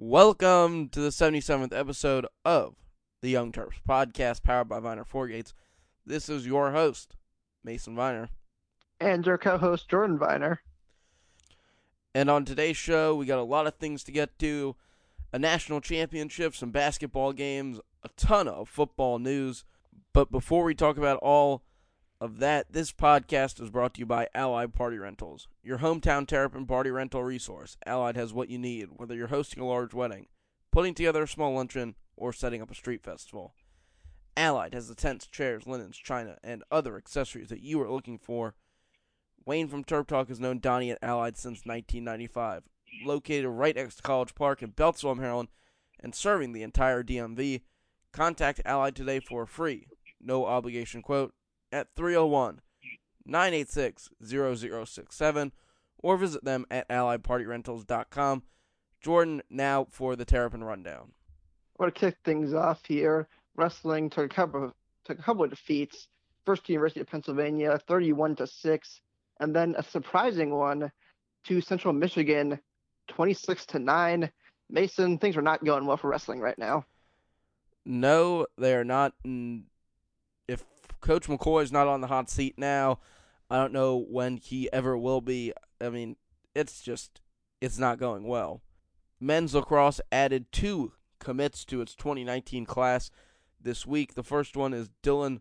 Welcome to the 77th episode of the Young Terps podcast powered by Viner Gates. This is your host, Mason Viner. And your co host, Jordan Viner. And on today's show, we got a lot of things to get to a national championship, some basketball games, a ton of football news. But before we talk about all of that, this podcast is brought to you by Allied Party Rentals, your hometown Terrapin party rental resource. Allied has what you need, whether you're hosting a large wedding, putting together a small luncheon, or setting up a street festival. Allied has the tents, chairs, linens, china, and other accessories that you are looking for. Wayne from Terp Talk has known Donnie at Allied since 1995. Located right next to College Park in Beltsville, Maryland, and serving the entire DMV, contact Allied today for a free, no obligation quote at 301 986 0067 or visit them at alliedpartyrentals.com. Jordan, now for the Terrapin Rundown. I want to kick things off here. Wrestling took a couple, of, took a couple of defeats. First to University of Pennsylvania, 31 to 6, and then a surprising one to Central Michigan, 26 to 9. Mason, things are not going well for wrestling right now. No, they are not. Coach McCoy is not on the hot seat now. I don't know when he ever will be. I mean, it's just it's not going well. Men's lacrosse added two commits to its 2019 class this week. The first one is Dylan,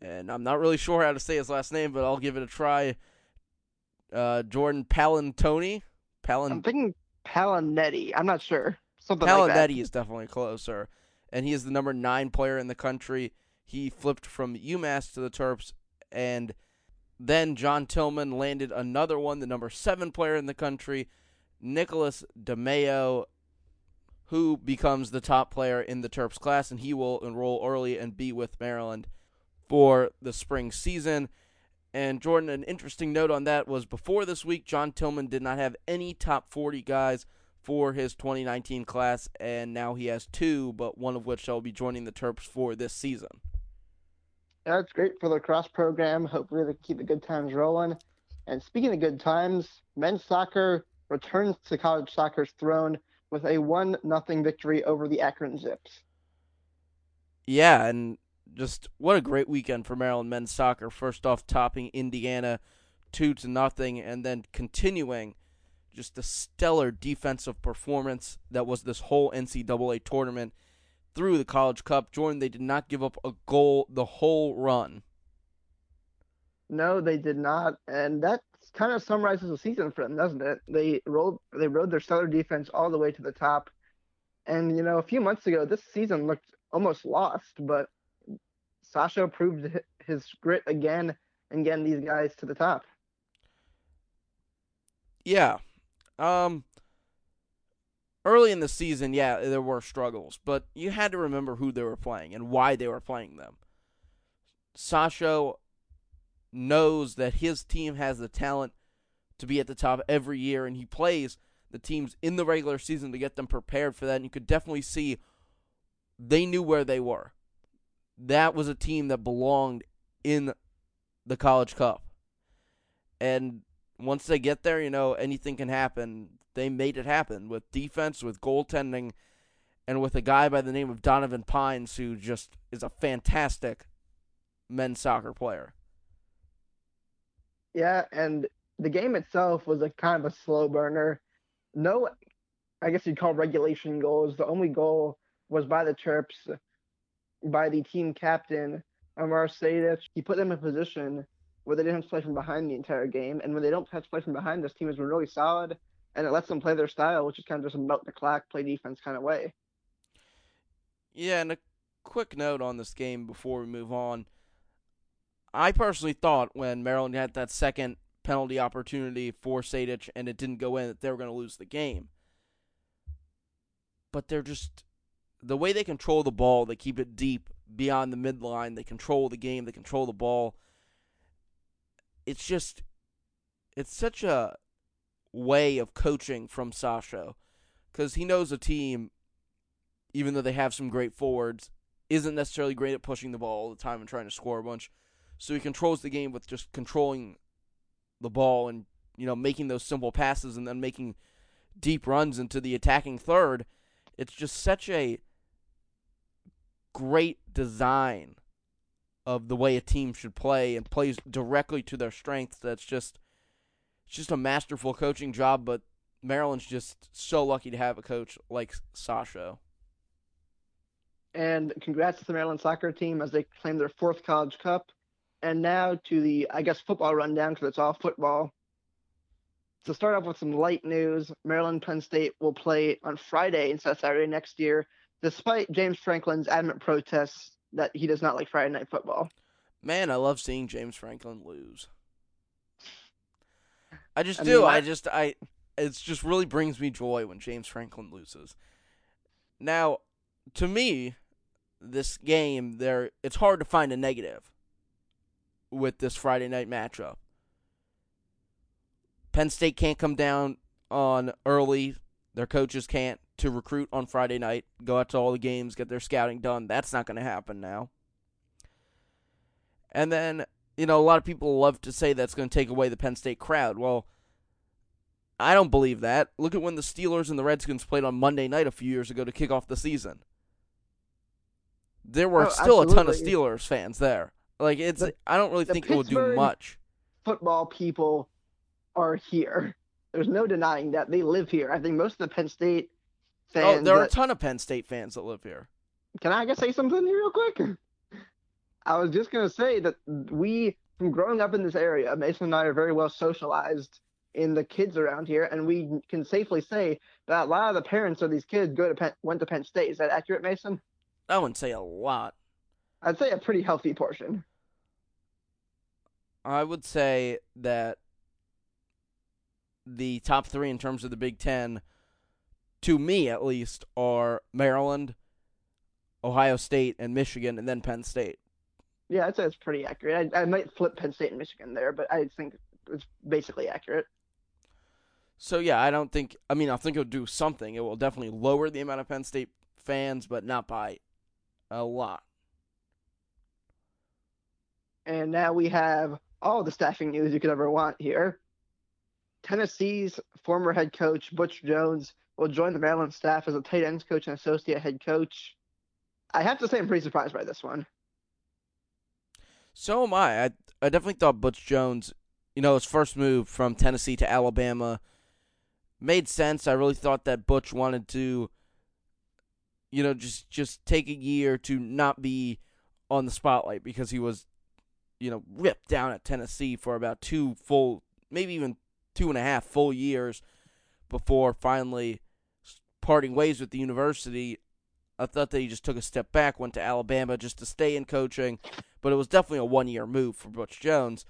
and I'm not really sure how to say his last name, but I'll give it a try. Uh, Jordan Palantoni. Palin. I'm thinking Palinetti. I'm not sure. Something Palinetti like that. is definitely closer, and he is the number nine player in the country. He flipped from UMass to the Terps, and then John Tillman landed another one, the number seven player in the country, Nicholas DeMeo, who becomes the top player in the Terps class, and he will enroll early and be with Maryland for the spring season. And Jordan, an interesting note on that was before this week, John Tillman did not have any top 40 guys for his 2019 class, and now he has two, but one of which shall be joining the Terps for this season. That's great for the cross program. Hopefully, they keep the good times rolling. And speaking of good times, men's soccer returns to college soccer's throne with a one nothing victory over the Akron Zips. Yeah, and just what a great weekend for Maryland men's soccer. First off, topping Indiana two to nothing, and then continuing just the stellar defensive performance that was this whole NCAA tournament through the College Cup. Jordan, they did not give up a goal the whole run. No, they did not, and that kind of summarizes the season for them, doesn't it? They rolled, they rode their stellar defense all the way to the top, and you know, a few months ago, this season looked almost lost, but Sasho proved his grit again and getting these guys to the top. Yeah, um, early in the season, yeah, there were struggles, but you had to remember who they were playing and why they were playing them. Sasho knows that his team has the talent to be at the top every year, and he plays the teams in the regular season to get them prepared for that. And you could definitely see they knew where they were. That was a team that belonged in the College Cup. And once they get there, you know, anything can happen they made it happen with defense, with goaltending, and with a guy by the name of Donovan Pines, who just is a fantastic men's soccer player. Yeah, and the game itself was a kind of a slow burner. No, I guess you'd call regulation goals. The only goal was by the Terps, by the team captain, Amar Sejdič. He put them in a position where they didn't have to play from behind the entire game. And when they don't have to play from behind, this team has been really solid and it lets them play their style, which is kind of just a melt the clock, play defense kind of way. Yeah, and a quick note on this game before we move on. I personally thought when Maryland had that second penalty opportunity for Sejdič and it didn't go in that they were going to lose the game. But they're just the way they control the ball, they keep it deep beyond the midline, they control the game, they control the ball. It's just it's such a way of coaching from Sasho because he knows a team, even though they have some great forwards, isn't necessarily great at pushing the ball all the time and trying to score a bunch. So he controls the game with just controlling the ball and you know making those simple passes and then making deep runs into the attacking third. It's just such a great design of the way a team should play and plays directly to their strengths. That's just it's just a masterful coaching job, but Maryland's just so lucky to have a coach like Sasho. And congrats to the Maryland soccer team as they claim their fourth college cup. And now to the, I guess, football rundown because it's all football. To start off with some light news, Maryland Penn State will play on Friday instead of Saturday next year, despite James Franklin's adamant protests that he does not like Friday night football. Man, I love seeing James Franklin lose. I just I do. Mean, I just I it just really brings me joy when James Franklin loses. Now, to me, this game there it's hard to find a negative with this Friday night matchup. Penn State can't come down on early. Their coaches can't to recruit on Friday night, go out to all the games, get their scouting done. That's not going to happen now. And then, you know, a lot of people love to say that's going to take away the Penn State crowd. Well, I don't believe that. Look at when the Steelers and the Redskins played on Monday night a few years ago to kick off the season. There were oh, still absolutely. a ton of Steelers fans there. Like it's the, I don't really think Pittsburgh it will do much. Football people are here. There's no denying that they live here. I think most of the Penn State fans. Oh, there that, are a ton of Penn State fans that live here. Can I just say something here real quick? I was just gonna say that we, from growing up in this area, Mason and I are very well socialized in the kids around here, and we can safely say that a lot of the parents of these kids go to Penn, went to Penn State. Is that accurate, Mason? I wouldn't say a lot. I'd say a pretty healthy portion. I would say that the top three in terms of the Big Ten, to me at least, are Maryland, Ohio State, and Michigan, and then Penn State. Yeah, I'd say it's pretty accurate. I, I might flip Penn State and Michigan there, but I think it's basically accurate. So yeah, I don't think. I mean, I think it'll do something. It will definitely lower the amount of Penn State fans, but not by a lot. And now we have all the staffing news you could ever want here. Tennessee's former head coach Butch Jones will join the Maryland staff as a tight ends coach and associate head coach. I have to say, I'm pretty surprised by this one. So am I. I, I definitely thought Butch Jones, you know, his first move from Tennessee to Alabama made sense. I really thought that Butch wanted to, you know, just just take a year to not be on the spotlight because he was, you know, ripped down at Tennessee for about two full, maybe even two and a half full years before finally parting ways with the university. I thought that he just took a step back, went to Alabama just to stay in coaching, but it was definitely a one year move for Butch Jones.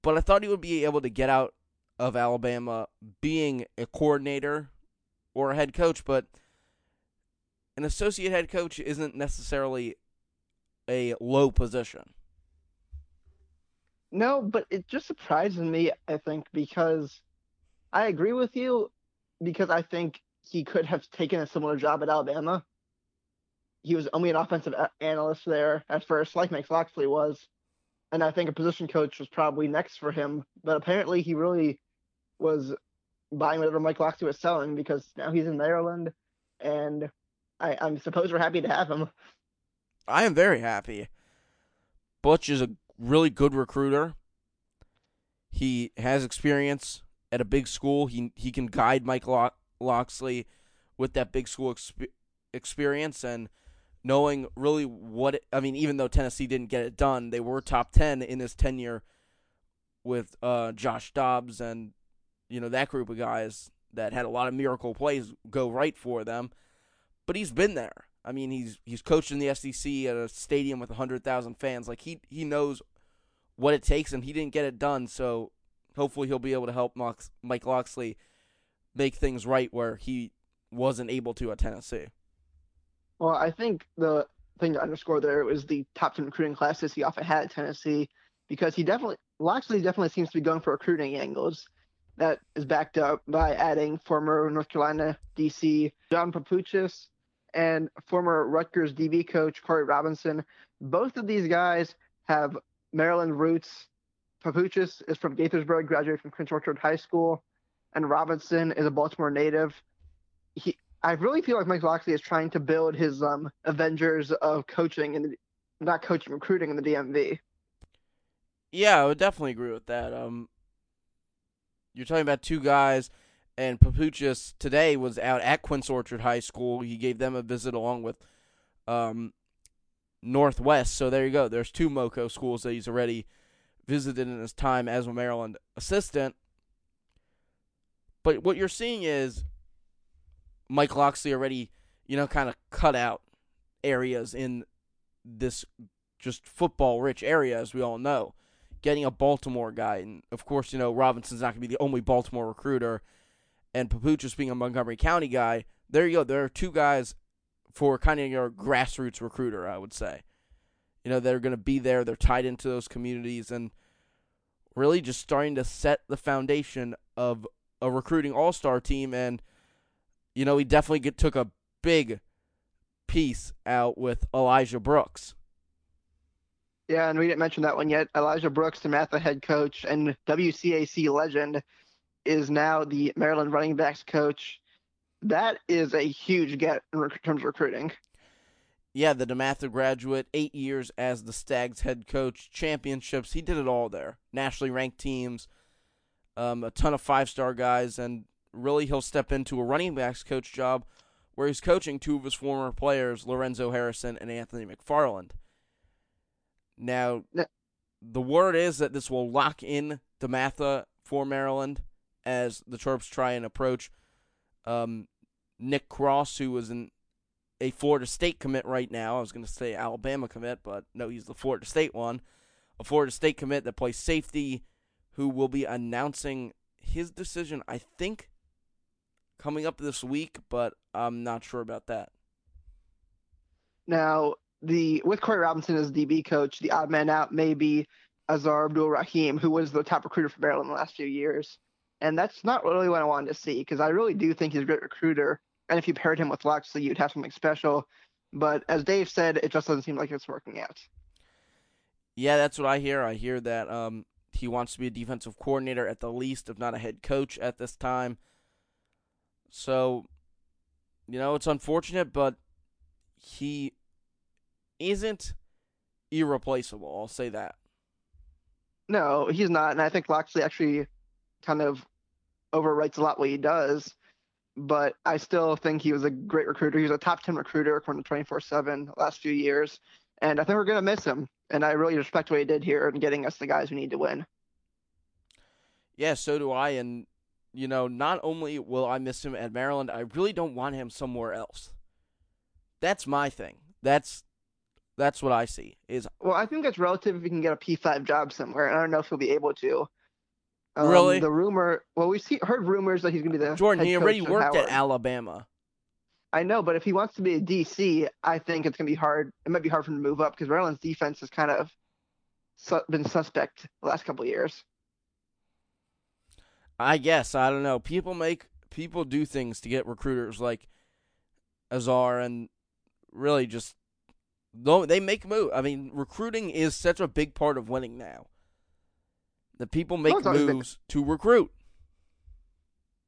But I thought he would be able to get out of Alabama being a coordinator or a head coach, but an associate head coach isn't necessarily a low position. No, but it just surprises me, I think, because I agree with you because I think he could have taken a similar job at Alabama. He was only an offensive analyst there at first, like Mike Locksley was. And I think a position coach was probably next for him. But apparently he really was buying whatever Mike Locksley was selling because now he's in Maryland. And I, I suppose we're happy to have him. I am very happy. Butch is a really good recruiter. He has experience at a big school. He he can guide Mike Locksley with that big school exp- experience and knowing really what it, I mean. Even though Tennessee didn't get it done, they were top ten in his tenure with uh, Josh Dobbs and you know that group of guys that had a lot of miracle plays go right for them. But he's been there. I mean, he's he's coached in the SEC at a stadium with hundred thousand fans. Like he he knows what it takes, and he didn't get it done. So hopefully he'll be able to help Mike Locksley make things right where he wasn't able to at Tennessee. Well, I think the thing to underscore there was the top 10 recruiting classes he often had at Tennessee because he definitely, Locksley definitely seems to be going for recruiting angles. That is backed up by adding former North Carolina DC John Papuchis and former Rutgers DB coach Corey Robinson. Both of these guys have Maryland roots. Papuchis is from Gaithersburg, graduated from Quince Orchard High School. and Robinson is a Baltimore native. He, I really feel like Mike Locksley is trying to build his um, Avengers of coaching and not coaching, recruiting in the DMV. Yeah, I would definitely agree with that. Um, you're talking about two guys, and Papuchis today was out at Quince Orchard High School. He gave them a visit along with um, Northwest. So there you go. There's two MoCo schools that he's already visited in his time as a Maryland assistant. But what you're seeing is Mike Locksley already, you know, kind of cut out areas in this just football rich area, as we all know. Getting a Baltimore guy, and of course, you know, Robinson's not going to be the only Baltimore recruiter, and Papuchis being a Montgomery County guy. There you go. There are two guys for kind of your grassroots recruiter, I would say. You know, they're going to be there. They're tied into those communities and really just starting to set the foundation of a recruiting all star team. And, you know, he definitely get, took a big piece out with Elijah Brooks. Yeah, and we didn't mention that one yet. Elijah Brooks, DeMatha head coach and WCAC legend, is now the Maryland running backs coach that is a huge get in terms of recruiting. Yeah, the DeMatha graduate, eight years as the Stags head coach, championships. He did it all there. Nationally ranked teams, um, a ton of five star guys, and really he'll step into a running backs coach job where he's coaching two of his former players, Lorenzo Harrison and Anthony McFarland. Now, the word is that this will lock in DeMatha for Maryland as the Terps try and approach um, Nick Cross, who was in a Florida State commit right now. I was going to say Alabama commit, but no, he's the Florida State one. A Florida State commit that plays safety, who will be announcing his decision, I think, coming up this week, but I'm not sure about that. Now, the with Corey Robinson as DB coach, the odd man out may be Aazaar Abdul-Rahim, who was the top recruiter for Maryland in the last few years. And that's not really what I wanted to see because I really do think he's a great recruiter. And if you paired him with Locksley, you'd have something special. But as Dave said, it just doesn't seem like it's working out. Yeah, that's what I hear. I hear that um, he wants to be a defensive coordinator at the least, if not a head coach at this time. So, you know, it's unfortunate, but he isn't irreplaceable. I'll say that. No, he's not. And I think Locksley actually kind of overwrites a lot what he does. But I still think he was a great recruiter. He was a top 10 recruiter according to 24 7 the last few years. And I think we're going to miss him. And I really respect what he did here in getting us the guys we need to win. Yeah, so do I. And, you know, not only will I miss him at Maryland, I really don't want him somewhere else. That's my thing. That's that's what I see. Is well, I think that's relative if he can get a P five job somewhere, I don't know if he'll be able to. Um, really? The rumor. Well, we see heard rumors that he's going to be the Jordan. he already worked at Alabama. I know, but if he wants to be a DC, I think it's going to be hard. It might be hard for him to move up because Maryland's defense has kind of su- been suspect the last couple years. I guess I don't know. People make people do things to get recruiters like Aazaar and really just though they make move. I mean, recruiting is such a big part of winning now. The people make moves been, to recruit.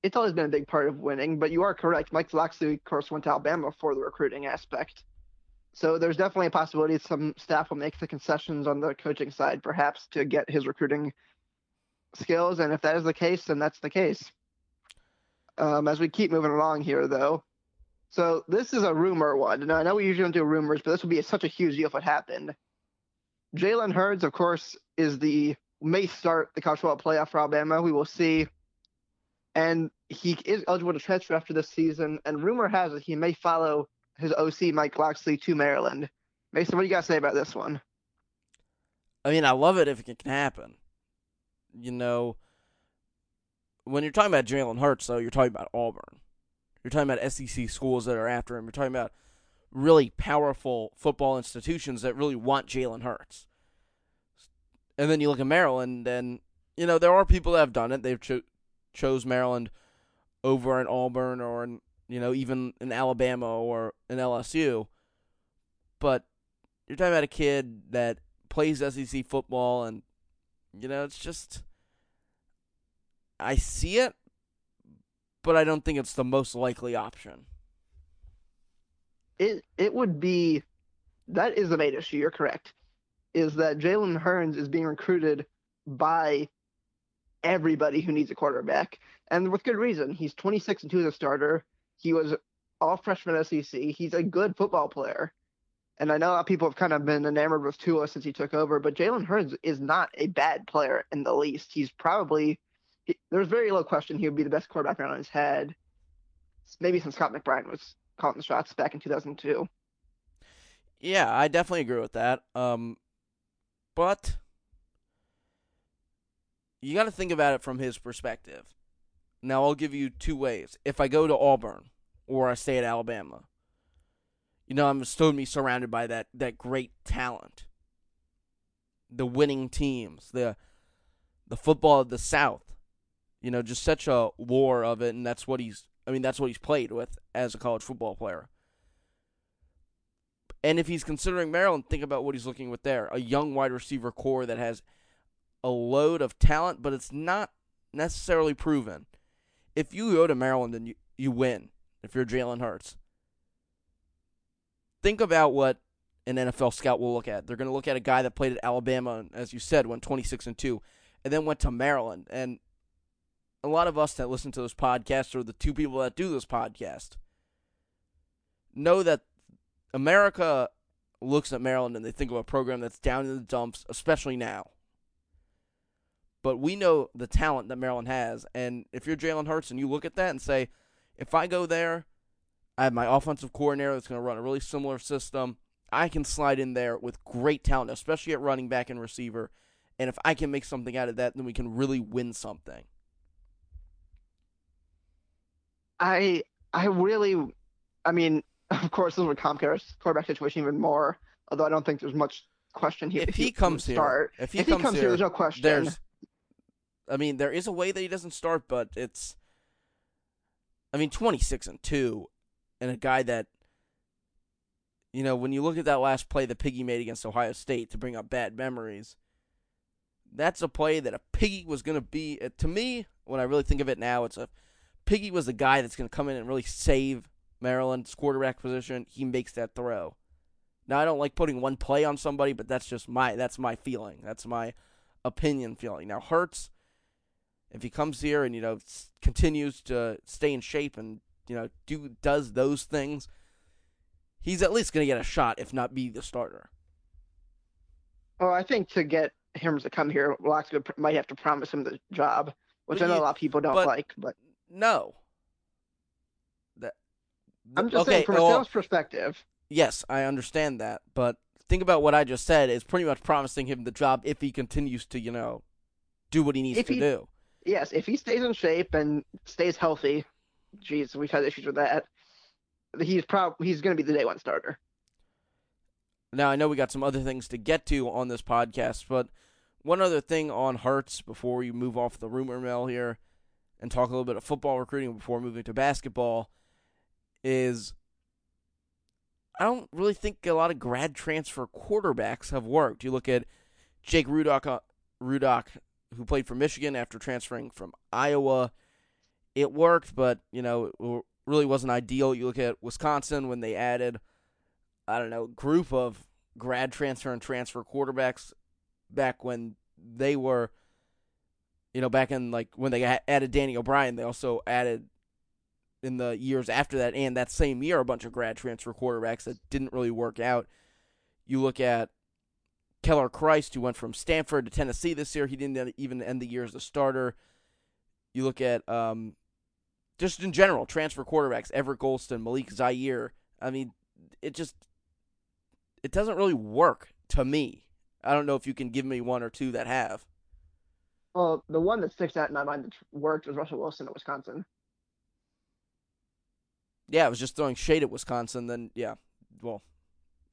It's always been a big part of winning, but you are correct. Mike Locksley, of course, went to Alabama for the recruiting aspect. So there's definitely a possibility some staff will make the concessions on the coaching side, perhaps, to get his recruiting skills. And if that is the case, then that's the case. Um, as we keep moving along here, though, so this is a rumor one. Now I know we usually don't do rumors, but this would be such a huge deal if it happened. Jalen Hurts, of course, is the may start the college football playoff for Alabama. We will see. And he is eligible to transfer after this season. And rumor has it he may follow his OC Mike Locksley to Maryland. Mason, what do you got to say about this one? I mean, I love it if it can happen. You know, when you're talking about Jalen Hurts, though, you're talking about Auburn. You're talking about SEC schools that are after him. You're talking about really powerful football institutions that really want Jalen Hurts. And then you look at Maryland, and you know there are people that have done it. They've cho- chose Maryland over an Auburn or an, you know even in Alabama or an LSU. But you're talking about a kid that plays SEC football, and you know it's just I see it, but I don't think it's the most likely option. It it would be that is the main issue. You're correct. Is that Jalen Hurts is being recruited by everybody who needs a quarterback, and with good reason. He's 26 and two as a starter. He was all freshman SEC. He's a good football player. And I know a lot of people have kind of been enamored with Tua since he took over, but Jalen Hurts is not a bad player in the least. He's probably he, there's very low question he would be the best quarterback around his head. Maybe since Scott McBrien was calling the shots back in 2002. Yeah, I definitely agree with that. Um, but you got to think about it from his perspective. Now, I'll give you two ways. If I go to Auburn or I stay at Alabama, you know, I'm still be surrounded by that that great talent, the winning teams, the the football of the South. You know, just such a war of it, and that's what he's. I mean, that's what he's played with as a college football player. And if he's considering Maryland, think about what he's looking with there. A young wide receiver core that has a load of talent, but it's not necessarily proven. If you go to Maryland and you, you win, if you're Jalen Hurts, think about what an NFL scout will look at. They're going to look at a guy that played at Alabama, as you said, went 26 and 2, and then went to Maryland. And a lot of us that listen to this podcast, or the two people that do this podcast, know that America looks at Maryland and they think of a program that's down in the dumps, especially now. But we know the talent that Maryland has, and if you're Jalen Hurts and you look at that and say, if I go there, I have my offensive coordinator that's going to run a really similar system. I can slide in there with great talent, especially at running back and receiver. And if I can make something out of that, then we can really win something. I I really, I mean, of course, this would complicate quarterback situation even more. Although I don't think there's much question here. If he, he comes here, if he, if comes, he comes here, here, there's no question. There's, I mean, there is a way that he doesn't start, but it's. I mean, 26 and two, and a guy that. You know, when you look at that last play that Piggy made against Ohio State to bring up bad memories, that's a play that a Piggy was going to be. Uh, to me, when I really think of it now, it's a Piggy was the guy that's going to come in and really save Maryland's quarterback position, he makes that throw. Now I don't like putting one play on somebody, but that's just my that's my feeling. That's my opinion feeling. Now Hurts, if he comes here and you know continues to stay in shape and you know do does those things, he's at least going to get a shot, if not be the starter. Oh, I think to get him to come here, Locksley might have to promise him the job, which but I know he, a lot of people don't but, like. But no, that I'm just okay, saying from well, a sales perspective. Yes, I understand that, but think about what I just said is pretty much promising him the job if he continues to, you know, do what he needs if to he, do. Yes, if he stays in shape and stays healthy, geez, we've had issues with that. He's probably he's going to be the day one starter. Now I know we got some other things to get to on this podcast, but one other thing on Hurts before we move off the rumor mill here and talk a little bit of football recruiting before moving to basketball is I don't really think a lot of grad transfer quarterbacks have worked. You look at Jake Rudock, uh, Rudock, who played for Michigan after transferring from Iowa. It worked, but you know, it really wasn't ideal. You look at Wisconsin when they added, I don't know, group of grad transfer and transfer quarterbacks back when they were, you know, back in like when they added Danny O'Brien. They also added in the years after that, and that same year, a bunch of grad transfer quarterbacks that didn't really work out. You look at Keller Chryst, who went from Stanford to Tennessee this year. He didn't even end the year as a starter. You look at um, just in general transfer quarterbacks: Everett Golston, Malik Zaire. I mean, it just it doesn't really work to me. I don't know if you can give me one or two that have. Well, the one that sticks out in my mind that worked was Russell Wilson at Wisconsin yeah, it was just throwing shade at Wisconsin. Then yeah, well,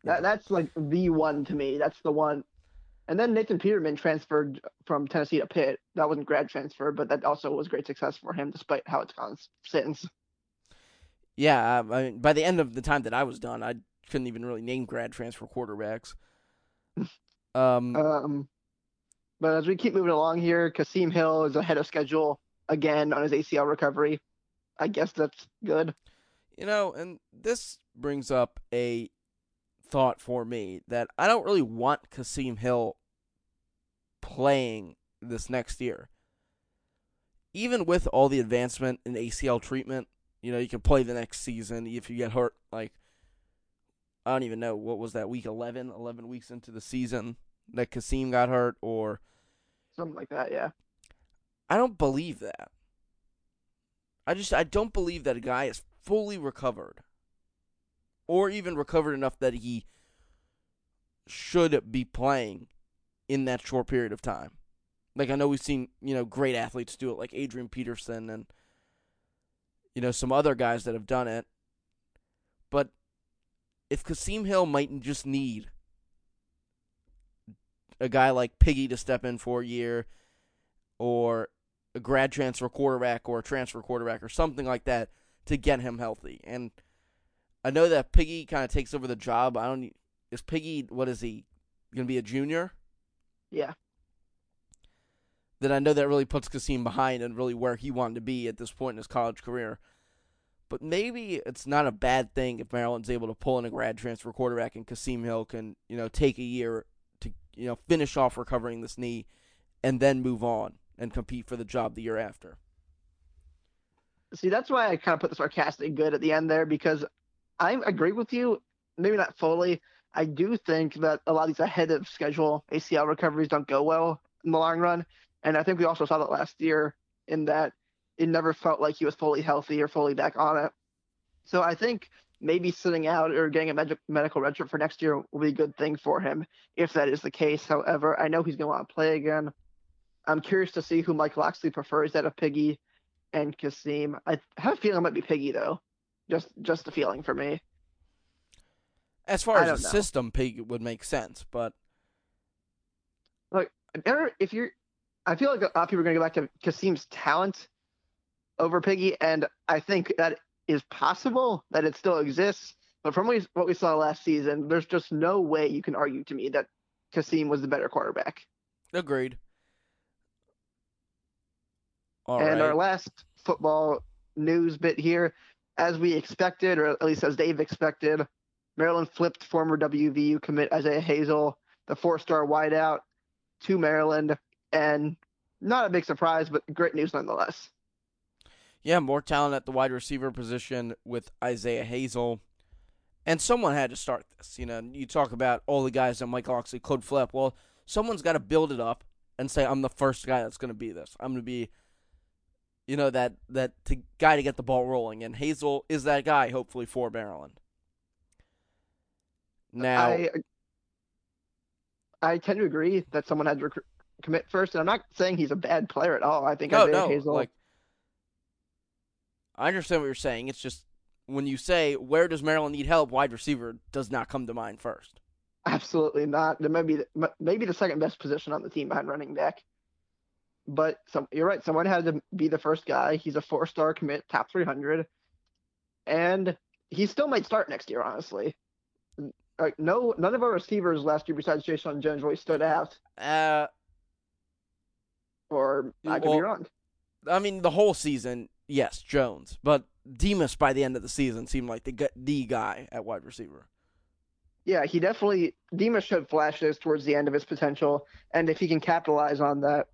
yeah. That, that's like the one to me. That's the one. And then Nathan Peterman transferred from Tennessee to Pitt. That wasn't grad transfer, but that also was great success for him, despite how it's gone since. Yeah, I mean, by the end of the time that I was done, I couldn't even really name grad transfer quarterbacks. um, um, but as we keep moving along here, Kasim Hill is ahead of schedule again on his ACL recovery. I guess that's good. You know, and this brings up a thought for me that I don't really want Kasim Hill playing this next year. Even with all the advancement in ACL treatment, you know, you can play the next season if you get hurt. Like, I don't even know, what was that, week 11, 11 weeks into the season that Kasim got hurt, or something like that, yeah. I don't believe that. I just, I don't believe that a guy is fully recovered or even recovered enough that he should be playing in that short period of time. Like I know we've seen, you know, great athletes do it like Adrian Peterson and you know some other guys that have done it. But if Kasim Hill might just need a guy like Piggy to step in for a year or a grad transfer quarterback or a transfer quarterback or something like that to get him healthy. And I know that Piggy kind of takes over the job. I don't. Is Piggy what is he going to be a junior? Yeah. Then I know that really puts Kasim behind and really where he wanted to be at this point in his college career. But maybe it's not a bad thing if Maryland's able to pull in a grad transfer quarterback and Kasim Hill can, you know, take a year to, you know, finish off recovering this knee and then move on and compete for the job the year after. See, that's why I kind of put the sarcastic good at the end there because I agree with you, maybe not fully. I do think that a lot of these ahead of schedule ACL recoveries don't go well in the long run. And I think we also saw that last year in that it never felt like he was fully healthy or fully back on it. So I think maybe sitting out or getting a med- medical redshirt for next year will be a good thing for him if that is the case. However, I know he's going to want to play again. I'm curious to see who Mike Locksley prefers out of Piggy and Kasim. I have a feeling it might be Piggy though. Just just a feeling for me. As far as the know. system, Piggy would make sense, but like if you're, I feel like a lot of people are going to go back to Kasim's talent over Piggy, and I think that is possible that it still exists. But from what we saw last season, there's just no way you can argue to me that Kasim was the better quarterback. Agreed. All and right. our last football news bit here, as we expected, or at least as Dave expected, Maryland flipped former WVU commit Isaiah Hazel, the four-star wideout, to Maryland, and not a big surprise, but great news nonetheless. Yeah, more talent at the wide receiver position with Isaiah Hazel. And someone had to start this. You know, you talk about all the guys that Mike Locksley could flip. Well, someone's got to build it up and say, I'm the first guy that's going to be this. I'm going to be you know that that to, guy to get the ball rolling, and Hazel is that guy. Hopefully for Maryland. Now, I, I tend to agree that someone had to rec- commit first, and I'm not saying he's a bad player at all. I think no, Isaiah no, Hazel. Like, I understand what you're saying. It's just when you say where does Maryland need help, wide receiver does not come to mind first. Absolutely not. There may be maybe the second best position on the team behind running back. But some, you're right. Someone had to be the first guy. He's a four star commit, top 300, and he still might start next year. Honestly, like no, none of our receivers last year besides Jeshaun Jones really stood out. Uh, or I could well, be wrong. I mean, the whole season, yes, Jones, but Demus by the end of the season seemed like the the guy at wide receiver. Yeah, he definitely Demus showed flashes towards the end of his potential, and if he can capitalize on that,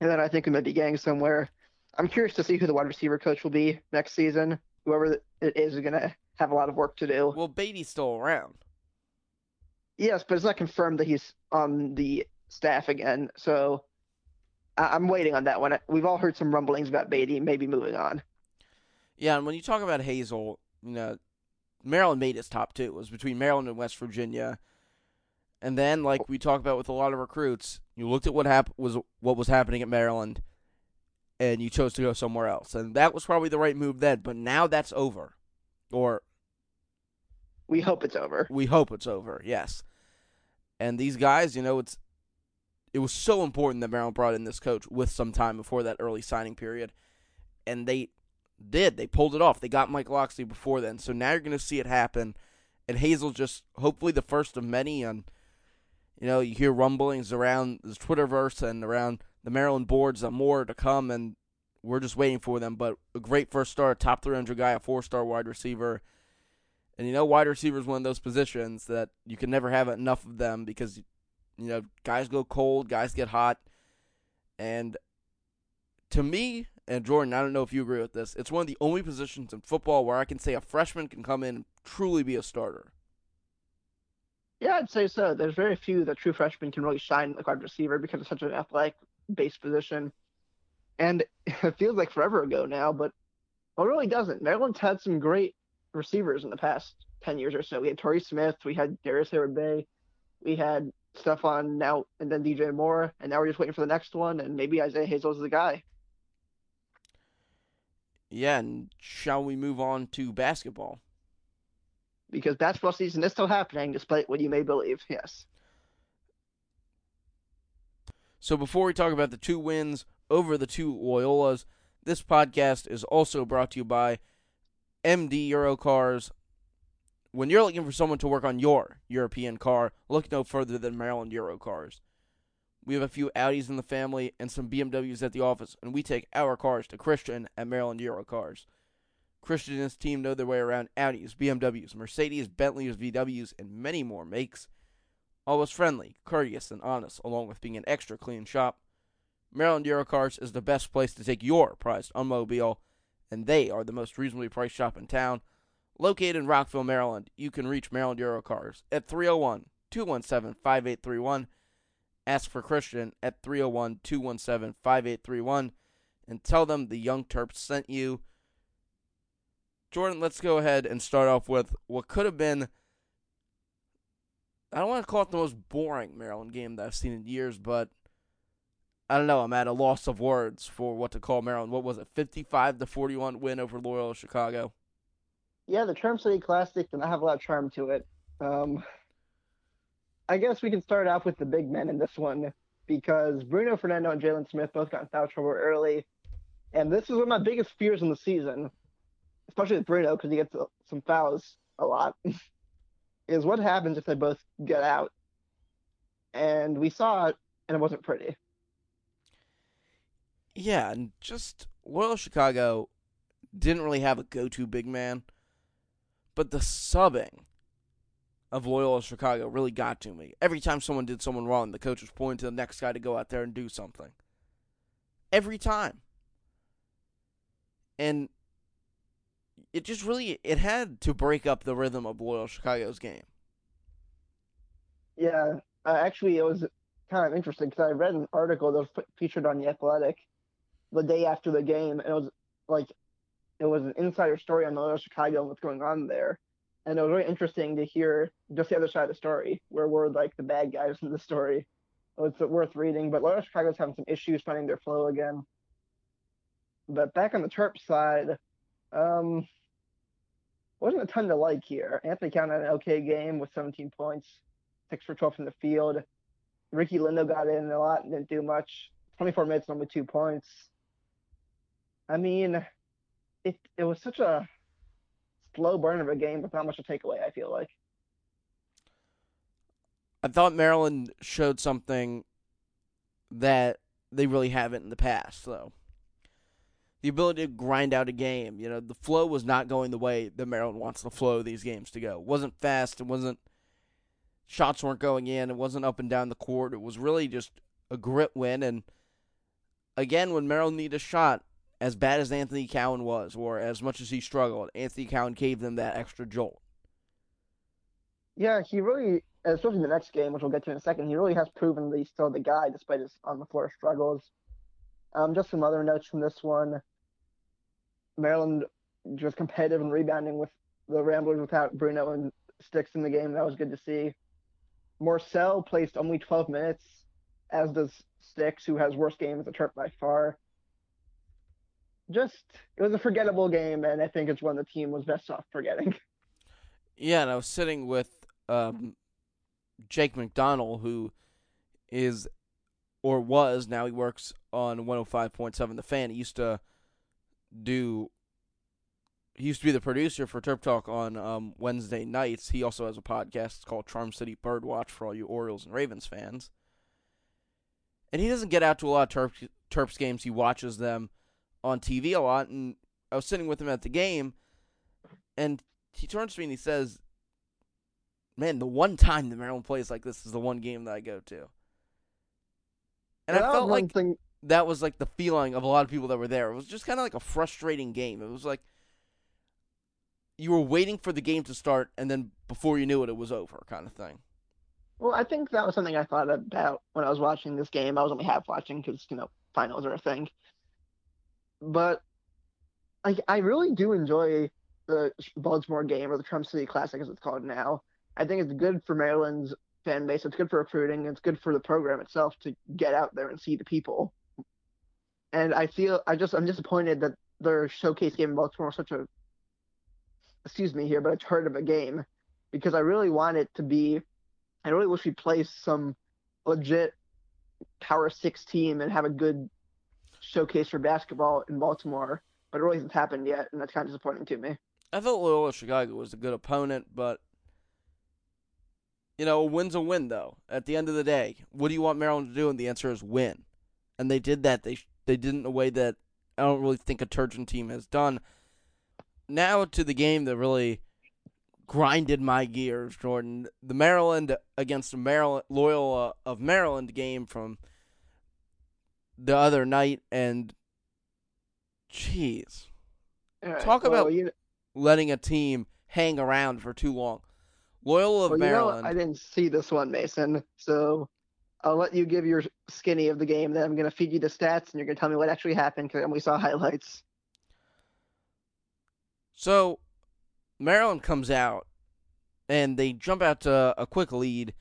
and then I think we might be getting somewhere. I'm curious to see who the wide receiver coach will be next season. Whoever it is is going to have a lot of work to do. Well, Beatty's still around. Yes, but it's not confirmed that he's on the staff again. So I- am waiting on that one. We've all heard some rumblings about Beatty maybe moving on. Yeah, and when you talk about Hazel, you know, Maryland made his top two. It was between Maryland and West Virginia. And then, like we talk about with a lot of recruits, you looked at what hap- was what was happening at Maryland, and you chose to go somewhere else, and that was probably the right move then. But now that's over, or we hope it's over. We hope it's over. Yes. And these guys, you know, it's it was so important that Maryland brought in this coach with some time before that early signing period, and they did. They pulled it off. They got Mike Locksley before then, so now you're going to see it happen. And Hazel just hopefully the first of many And you know, you hear rumblings around the Twitterverse and around the Maryland boards of more to come, and we're just waiting for them. But a great first star, top 300 guy, a four star wide receiver. And you know, wide receiver is one of those positions that you can never have enough of them because, you know, guys go cold, guys get hot. And to me, and Jordan, I don't know if you agree with this, it's one of the only positions in football where I can say a freshman can come in and truly be a starter. Yeah, I'd say so. There's very few that true freshmen can really shine like wide receiver because it's such an athletic base position. And it feels like forever ago now, but it really doesn't. Maryland's had some great receivers in the past 10 years or so. We had Torrey Smith, we had Darius Heyward-Bey, we had Stefon now, and then DJ Moore, and now we're just waiting for the next one, and maybe Isaiah Hazel's the guy. Yeah, and shall we move on to basketball? Because basketball season is still happening, despite what you may believe. Yes. So before we talk about the two wins over the two Loyolas, this podcast is also brought to you by MD Eurocars. When you're looking for someone to work on your European car, look no further than Maryland Eurocars. We have a few Audis in the family and some BMWs at the office, and we take our cars to Christian at Maryland Eurocars. Christian and his team know their way around Audis, BMWs, Mercedes, Bentleys, VWs, and many more makes. Always friendly, courteous, and honest, along with being an extra clean shop. Maryland Eurocars is the best place to take your prized automobile, and they are the most reasonably priced shop in town. Located in Rockville, Maryland, you can reach Maryland Eurocars at 301 217 5831 Ask for Christian at 301 217 5831 and tell them the Young Terps sent you. Jordan, let's go ahead and start off with what could have been. I don't want to call it the most boring Maryland game that I've seen in years, but I don't know. I'm at a loss of words for what to call Maryland. What was it? 55 to 41 win over Loyola Chicago. Yeah, the Charm City Classic did not have a lot of charm to it. Um, I guess we can start off with the big men in this one because Bruno Fernando and Jalen Smith both got in foul trouble early. And this is one of my biggest fears in the season, especially with Bruno because he gets some fouls a lot, is what happens if they both get out. And we saw it, and it wasn't pretty. Yeah, and just Loyola Chicago didn't really have a go to big man, but the subbing of Loyola Chicago really got to me. Every time someone did someone wrong, the coach was pointing to the next guy to go out there and do something. Every time. And it just really it had to break up the rhythm of Loyola Chicago's game. Yeah, uh, actually, it was kind of interesting because I read an article that was featured on the Athletic the day after the game, and it was like it was an insider story on the Loyola Chicago and what's going on there and it was really interesting to hear just the other side of the story, where we're like the bad guys in the story. It's worth reading, but Loyola Chicago's having some issues finding their flow again. But back on the Terp side, um, wasn't a ton to like here. Anthony Cowan had an okay game with 17 points, six for 12 from the field. Ricky Lindo got in a lot and didn't do much. 24 minutes, only two points. I mean, it it was such a slow burn of a game with not much to take away. I feel like. I thought Maryland showed something that they really haven't in the past, though. The ability to grind out a game. You know, the flow was not going the way that Maryland wants the flow of these games to go. It wasn't fast. It wasn't. Shots weren't going in. It wasn't up and down the court. It was really just a grit win. And again, when Maryland needed a shot, as bad as Anthony Cowan was, or as much as he struggled, Anthony Cowan gave them that extra jolt. Yeah, he really, especially in the next game, which we'll get to in a second, he really has proven that he's still the guy despite his on the floor struggles. Um, just some other notes from this one. Maryland just competitive and rebounding with the Ramblers without Bruno and Sticks in the game. That was good to see. Morsell placed only 12 minutes, as does Sticks, who has worst game as a Terp by far just it was a forgettable game, and I think it's one the team was best off forgetting. Yeah, and I was sitting with um, Jake McDonald, who is or was now he works on 105.7 The Fan. He used to do. He used to be the producer for Terp Talk on um, Wednesday nights. He also has a podcast called Charm City Birdwatch for all you Orioles and Ravens fans. And he doesn't get out to a lot of Terps, Terps games. He watches them on TV a lot, and I was sitting with him at the game, and he turns to me and he says, "Man, the one time the Maryland plays like this is the one game that I go to." And I felt like thing. that was like the feeling of a lot of people that were there. It was just kind of like a frustrating game. It was like you were waiting for the game to start, and then before you knew it, it was over, kind of thing. Well, I think that was something I thought about when I was watching this game. I was only half watching because you know finals are a thing. But I I really do enjoy the Baltimore game or the Charm City Classic as it's called now. I think it's good for Maryland's fan base. It's good for recruiting. It's good for the program itself to get out there and see the people. And I feel I just I'm disappointed that their showcase game in Baltimore such a excuse me here, but a turd of a game because I really want it to be I really wish we play some legit Power Six team and have a good showcase for basketball in Baltimore, but it really hasn't happened yet, and that's kind of disappointing to me. I thought Loyola Chicago was a good opponent, but you know, a win's a win. Though at the end of the day, what do you want Maryland to do? And the answer is win. And they did that. They they did it in a way that I don't really think a Turgeon team has done. Now to the game that really grinded my gears, Jordan. The Maryland against the Maryland Loyola of Maryland game from the other night, and jeez, right, Talk well, about- you, letting a team hang around for too long. Loyal of well, you know, Maryland. I didn't see this one, Mason, so I'll let you give your skinny of the game. Then I'm gonna feed you the stats, and you're gonna tell me what actually happened because we saw highlights. So Maryland comes out and they jump out to a quick lead,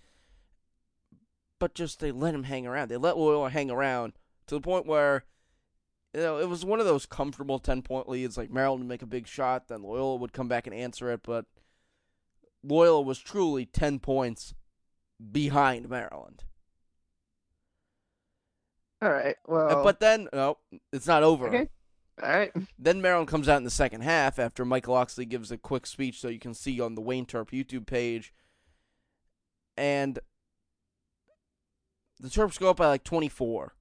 but just they let him hang around. They let Loyola hang around to the point where you know it was one of those comfortable ten point leads. Like Maryland would make a big shot, then Loyola would come back and answer it, but Loyola was truly ten points behind Maryland. All right, well, but then no, it's not over. okay. all right, Then Maryland comes out in the second half after Mike Locksley gives a quick speech so you can see on the Wayne Terp YouTube page. And the Terps go up by like 24.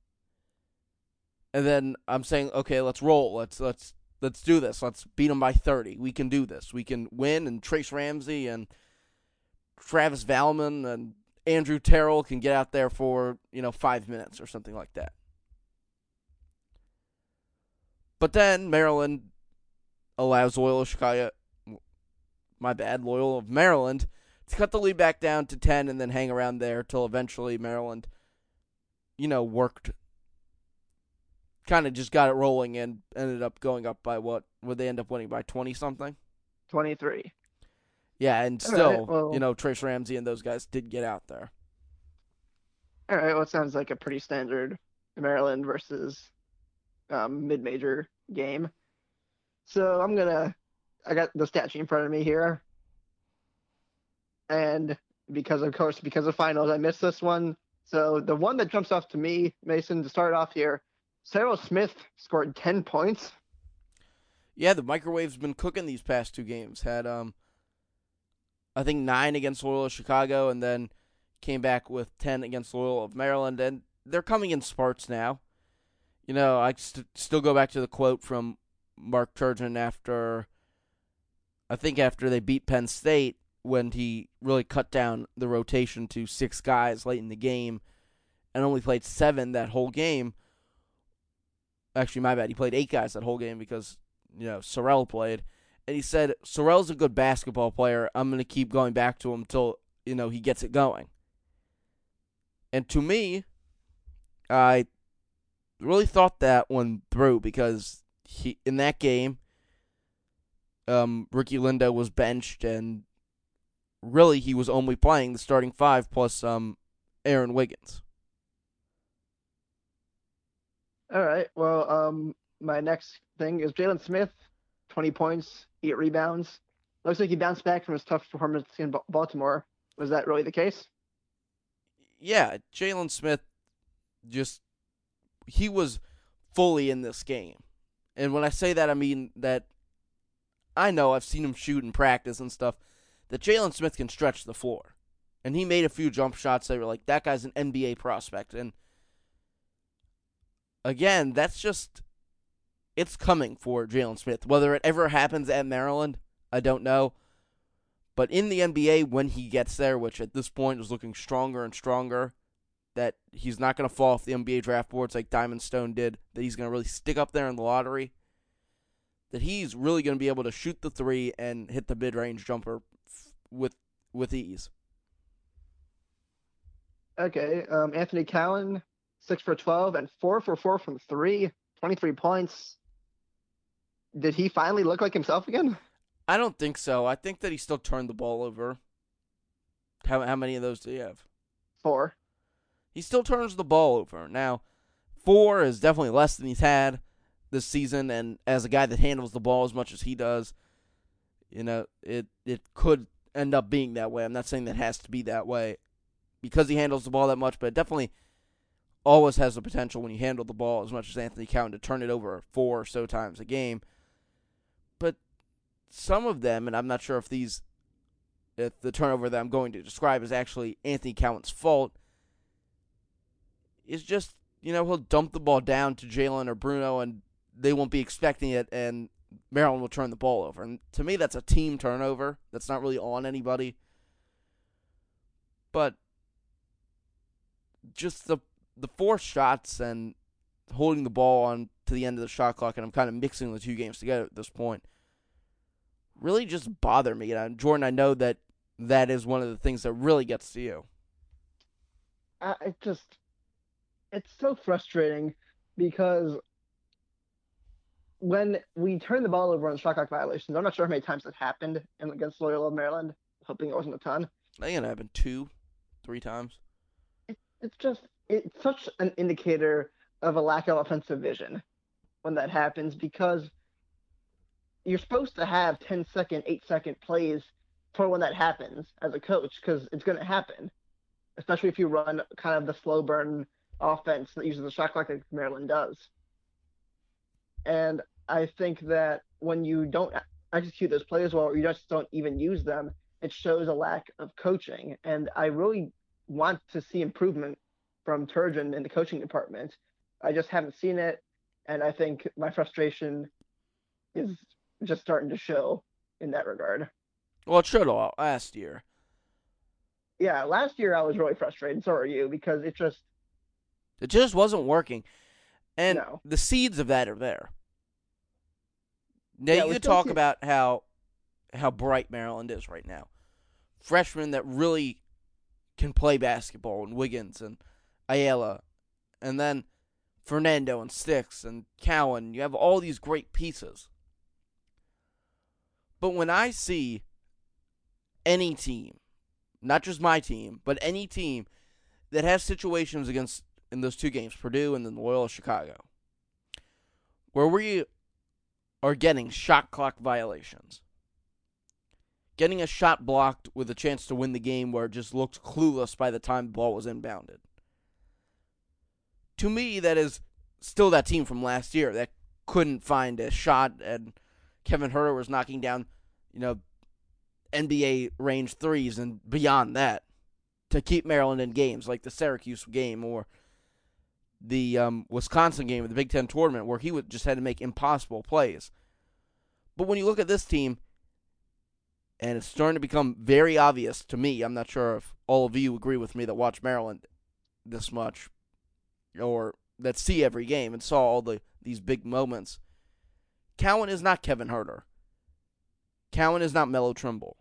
And then I'm saying, okay, let's roll. Let's let's let's do this. Let's beat them by 30. We can do this. We can win and Trace Ramsey and Travis Valmon and Andrew Terrell can get out there for, you know, 5 minutes or something like that. But then Maryland allows Loyola Chicago, my bad, Loyola of Maryland, to cut the lead back down to 10 and then hang around there till eventually Maryland, you know, worked, kind of just got it rolling and ended up going up by what? Would they end up winning by 20 something? 23. Yeah, and All still, right, well- you know, Trace Ramsey and those guys did get out there. All right, well, it sounds like a pretty standard Maryland versus um, mid-major game. So I'm gonna, I got the stat sheet in front of me here, and because of course because of finals, I missed this one. So the one that jumps off to me, Mason, to start off here, Serrel Smith scored 10 points. Yeah, the microwave's been cooking these past two games. Had um, I think nine against Loyola Chicago, and then came back with ten against Loyola of Maryland, and they're coming in spurts now. You know, I st- still go back to the quote from Mark Turgeon after, I think after they beat Penn State when he really cut down the rotation to six guys late in the game, and only played seven that whole game. Actually, my bad. He played eight guys that whole game because you know, Serrel played, and he said Serrel's a good basketball player. I'm going to keep going back to him until you know he gets it going. And to me, I really thought that one through because he in that game, um, Ricky Lindo was benched, and really he was only playing the starting five plus um, Aaron Wiggins. All right, well, um, my next thing is Jalen Smith, 20 points, eight rebounds. Looks like he bounced back from his tough performance in Baltimore. Was that really the case? yeah, Jalen Smith just he was fully in this game. And when I say that I mean that I know I've seen him shoot in practice and stuff, that Jalen Smith can stretch the floor. And he made a few jump shots that were like, that guy's an NBA prospect. And again, that's just it's coming for Jalen Smith. Whether it ever happens at Maryland, I don't know. But in the NBA, when he gets there, which at this point is looking stronger and stronger, that he's not going to fall off the NBA draft boards like Diamond Stone did, that he's going to really stick up there in the lottery, that he's really going to be able to shoot the three and hit the mid range jumper with with ease. Okay, um, Anthony Cowan, six for twelve and four for four from three, 23 points. Did he finally look like himself again? I don't think so. I think that he still turned the ball over. How how many of those do you have? Four. He still turns the ball over. Now, four is definitely less than he's had this season, and as a guy that handles the ball as much as he does, you know, it it could end up being that way. I'm not saying that has to be that way because he handles the ball that much, but definitely always has the potential when you handle the ball as much as Anthony Cowan to turn it over four or so times a game. But some of them, and I'm not sure if these, if the turnover that I'm going to describe is actually Anthony Cowan's fault, is just, you know, he'll dump the ball down to Jalen or Bruno and they won't be expecting it and Maryland will turn the ball over. And to me, that's a team turnover. That's not really on anybody. But just the the four shots and holding the ball on to the end of the shot clock, and I'm kind of mixing the two games together at this point, really just bother me. And Jordan, I know that that is one of the things that really gets to you. Uh, it just, it's so frustrating because when we turn the ball over on shot clock violations, I'm not sure how many times it happened against Loyola Maryland. Hoping it wasn't a ton. I think it happened two, three times. It, it's just it's such an indicator of a lack of offensive vision when that happens because you're supposed to have 10 second, 8 second plays for when that happens as a coach because it's going to happen, especially if you run kind of the slow burn offense that uses the shot clock like Maryland does. And I think that when you don't execute those plays well or you just don't even use them, it shows a lack of coaching. And I really want to see improvement from Turgeon in the coaching department. I just haven't seen it, and I think my frustration is just starting to show in that regard. Well, it showed a lot last year. Yeah, last year I was really frustrated. So are you because it just it just wasn't working, and no. the seeds of that are there. Now Yeah, you we could still talk about how how bright Maryland is right now. Freshmen that really can play basketball, and Wiggins and Ayala, and then Fernando and Stix and Cowan. You have all these great pieces. But when I see any team, not just my team, but any team that has situations against in those two games, Purdue and then Loyola Chicago, where we are getting shot clock violations, getting a shot blocked with a chance to win the game where it just looked clueless by the time the ball was inbounded. To me, that is still that team from last year that couldn't find a shot, and Kevin Huerter was knocking down, you know, NBA range threes and beyond that to keep Maryland in games like the Syracuse game or the um, Wisconsin game of the Big Ten tournament where he would just had to make impossible plays. But when you look at this team, and it's starting to become very obvious to me, I'm not sure if all of you agree with me that watch Maryland this much or that see every game and saw all the these big moments. Cowan is not Kevin Huerter. Cowan is not Melo Trimble.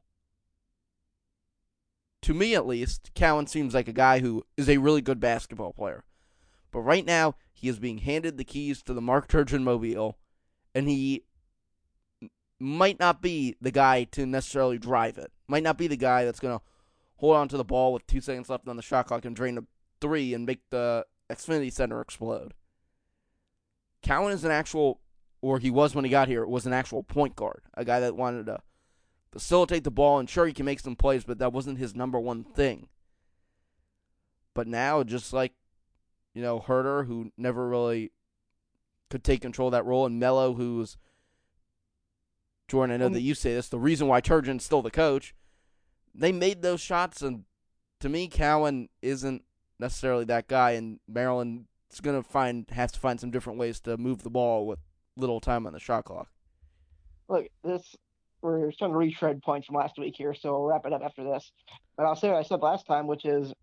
To me, at least, Cowan seems like a guy who is a really good basketball player. But right now, he is being handed the keys to the Mark Turgeon mobile, and he might not be the guy to necessarily drive it. Might not be the guy that's going to hold on to the ball with two seconds left on the shot clock and drain a three and make the Xfinity Center explode. Cowan is an actual, or he was when he got here, was an actual point guard, a guy that wanted to facilitate the ball, and sure, he can make some plays, but that wasn't his number one thing. But now, just like, you know, Huerter, who never really could take control of that role, and Melo, who's, Jordan, I know Um, that you say this, the reason why Turgeon's still the coach, they made those shots, and to me, Cowan isn't necessarily that guy, and Maryland is going to find has to find some different ways to move the ball with little time on the shot clock. Look, this we're trying to retread points from last week here, so we'll wrap it up after this. But I'll say what I said last time, which is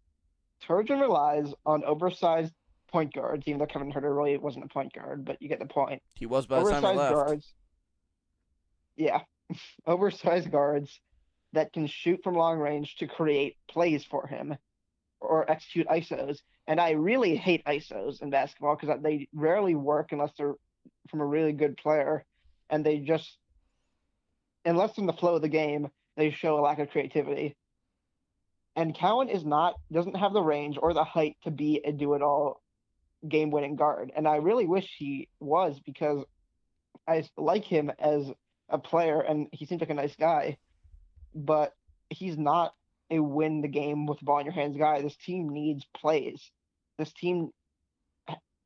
Turgeon relies on oversized point guards, even though Kevin Huerter really wasn't a point guard, but you get the point. He was by the time he oversized left. guards. Yeah, oversized guards that can shoot from long range to create plays for him or execute ISOs. And I really hate ISOs in basketball because they rarely work unless they're from a really good player, and they just unless in the flow of the game, they show a lack of creativity. And Cowan is not doesn't have the range or the height to be a do-it-all game-winning guard. And I really wish he was because I like him as a player and he seems like a nice guy, but he's not a win the game with the ball in your hands guy. This team needs plays. This team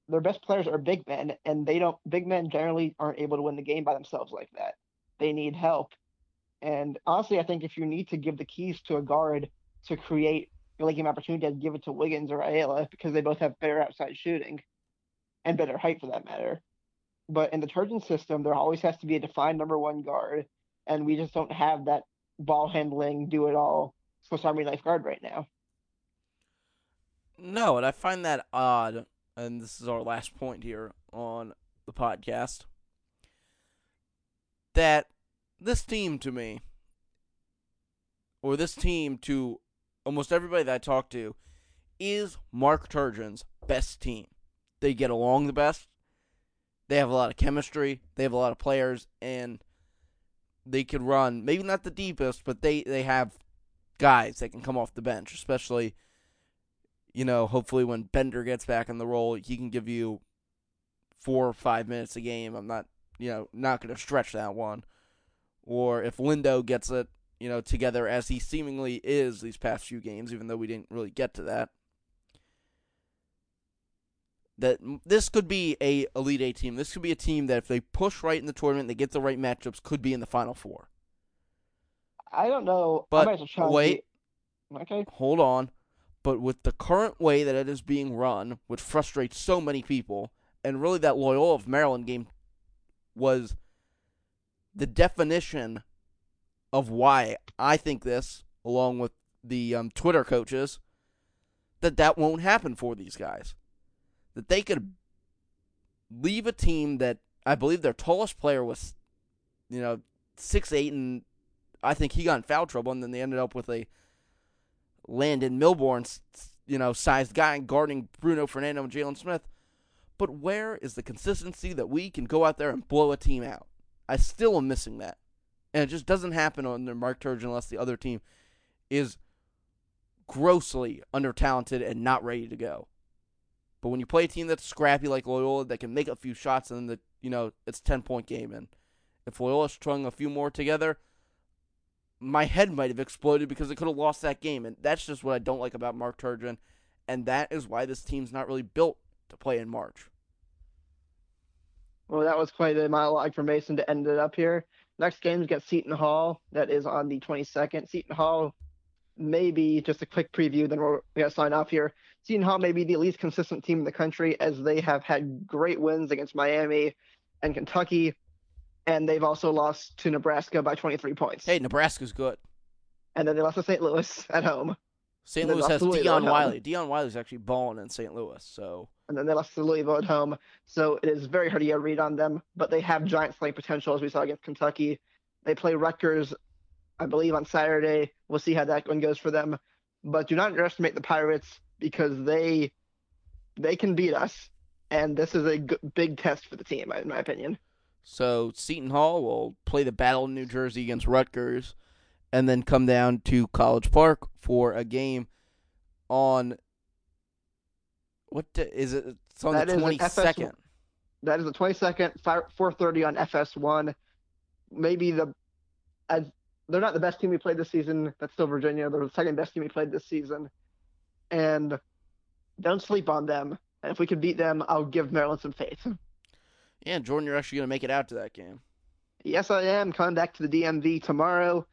their best players are big men and they don't big men generally aren't able to win the game by themselves like that. They need help. And honestly, I think if you need to give the keys to a guard to create like an opportunity, I'd give it to Wiggins or Ayala because they both have better outside shooting and better height for that matter. But in the Turgeon system, there always has to be a defined number one guard, and we just don't have that ball handling, do it all Swiss Army knife guard right now. No, and I find that odd, and this is our last point here on the podcast, that this team to me, or this team to almost everybody that I talk to, is Mark Turgeon's best team. They get along the best. They have a lot of chemistry. They have a lot of players, and they could run maybe not the deepest, but they they have guys that can come off the bench, especially you know, hopefully when Bender gets back in the role, he can give you four or five minutes a game. I'm not, you know, not going to stretch that one. Or if Lindo gets it, you know, together as he seemingly is these past few games, even though we didn't really get to that. That this could be a Elite Eight team. This could be a team that if they push right in the tournament, they get the right matchups, could be in the Final Four. I don't know. But wait, okay, hold on. But with the current way that it is being run, which frustrates so many people, and really that Loyola of Maryland game was the definition of why I think this, along with the um, Twitter coaches, that that won't happen for these guys. That they could leave a team that I believe their tallest player was, you know, six eight, and I think he got in foul trouble, and then they ended up with a Landon Milbourne, you know, sized guy guarding Bruno Fernando and Jalen Smith. But where is the consistency that we can go out there and blow a team out? I still am missing that. And it just doesn't happen under Mark Turgeon unless the other team is grossly under talented and not ready to go. But when you play a team that's scrappy like Loyola that can make a few shots and then the you know it's ten point game and if Loyola strung a few more together, my head might have exploded because it could have lost that game. And that's just what I don't like about Mark Turgeon. And that is why this team's not really built to play in March. Well, that was quite a monologue for Mason to end it up here. Next game's got Seton Hall. That is on the 22nd. Seton Hall, maybe just a quick preview, then we're going to sign off here. Seton Hall may be the least consistent team in the country as they have had great wins against Miami and Kentucky and they've also lost to Nebraska by 23 points. Hey, Nebraska's good. And then they lost to St. Louis at home. St. Louis has Dion Wiley. Dion Wiley's actually balling in St. Louis, so. And then they lost to Louisville at home, so it is very hard to get a read on them. But they have giant slaying potential, as we saw against Kentucky. They play Rutgers, I believe, on Saturday. We'll see how that one goes for them. But do not underestimate the Pirates because they they can beat us, and this is a g- big test for the team, in my opinion. So Seton Hall will play the battle in New Jersey against Rutgers, and then come down to College Park for a game on what is it? It's on That the twenty second. That is the 22nd, 4:30 on FS1. Maybe the as they're not the best team we played this season. That's still Virginia. They're the second best team we played this season, and don't sleep on them. And if we can beat them, I'll give Maryland some faith. Yeah, Jordan, you're actually going to make it out to that game. Yes, I am coming back to the DMV tomorrow,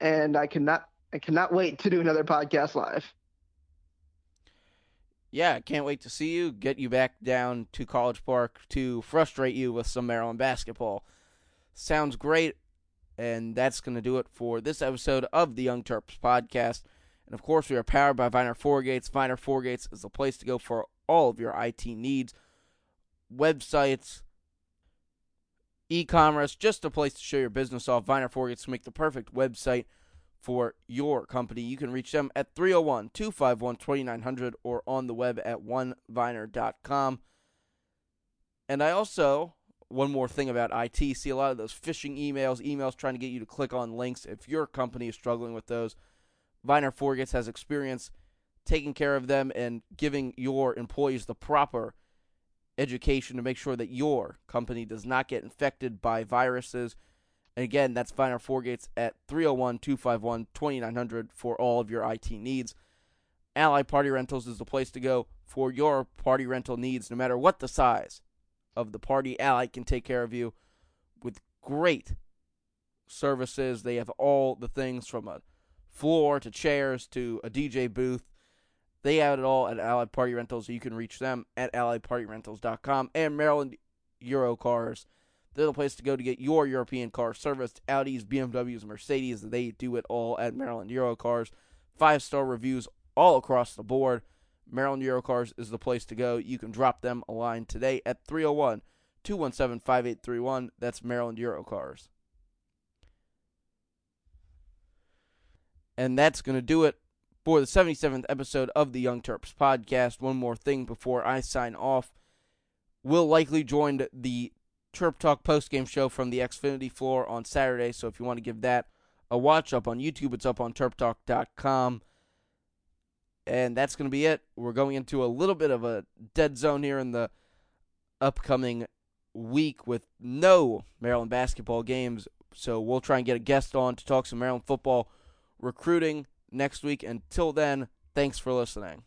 and I cannot I cannot wait to do another podcast live. yeah, can't wait to see you, get you back down to College Park to frustrate you with some Maryland basketball. Sounds great. And that's going to do it for this episode of the Young Terps podcast. And of course, we are powered by Viner Four Gates. Viner Four Gates is the place to go for all of your IT needs, websites, e commerce, just a place to show your business off. Viner Gates to make the perfect website for your company. You can reach them at 301 251 2900 or on the web at oneviner.com. And I also one more thing about IT. See a lot of those phishing emails, emails trying to get you to click on links. If your company is struggling with those, Viner Forgets has experience taking care of them and giving your employees the proper education to make sure that your company does not get infected by viruses. And again, that's Viner Forgates at 301 251 2900 for all of your IT needs. Allied Party Rentals is the place to go for your party rental needs, no matter what the size of the party. Ally can take care of you with great services. They have all the things from a floor to chairs to a DJ booth. They have it all at Allied Party Rentals. You can reach them at alliedpartyrentals.com and Maryland Euro Cars. They're the place to go to get your European car serviced. Audis, BMWs, Mercedes. They do it all at Maryland Euro Cars. Five star reviews all across the board. Maryland Eurocars is the place to go. You can drop them a line today at 301 217 5831. That's Maryland Eurocars. And that's going to do it for the 77th episode of the Young Terps podcast. One more thing before I sign off. Will likely join the Terp Talk postgame show from the Xfinity floor on Saturday. So if you want to give that a watch up on YouTube, it's up on terptalk.com. And that's going to be it. We're going into a little bit of a dead zone here in the upcoming week with no Maryland basketball games. So we'll try and get a guest on to talk some Maryland football recruiting next week. Until then, thanks for listening.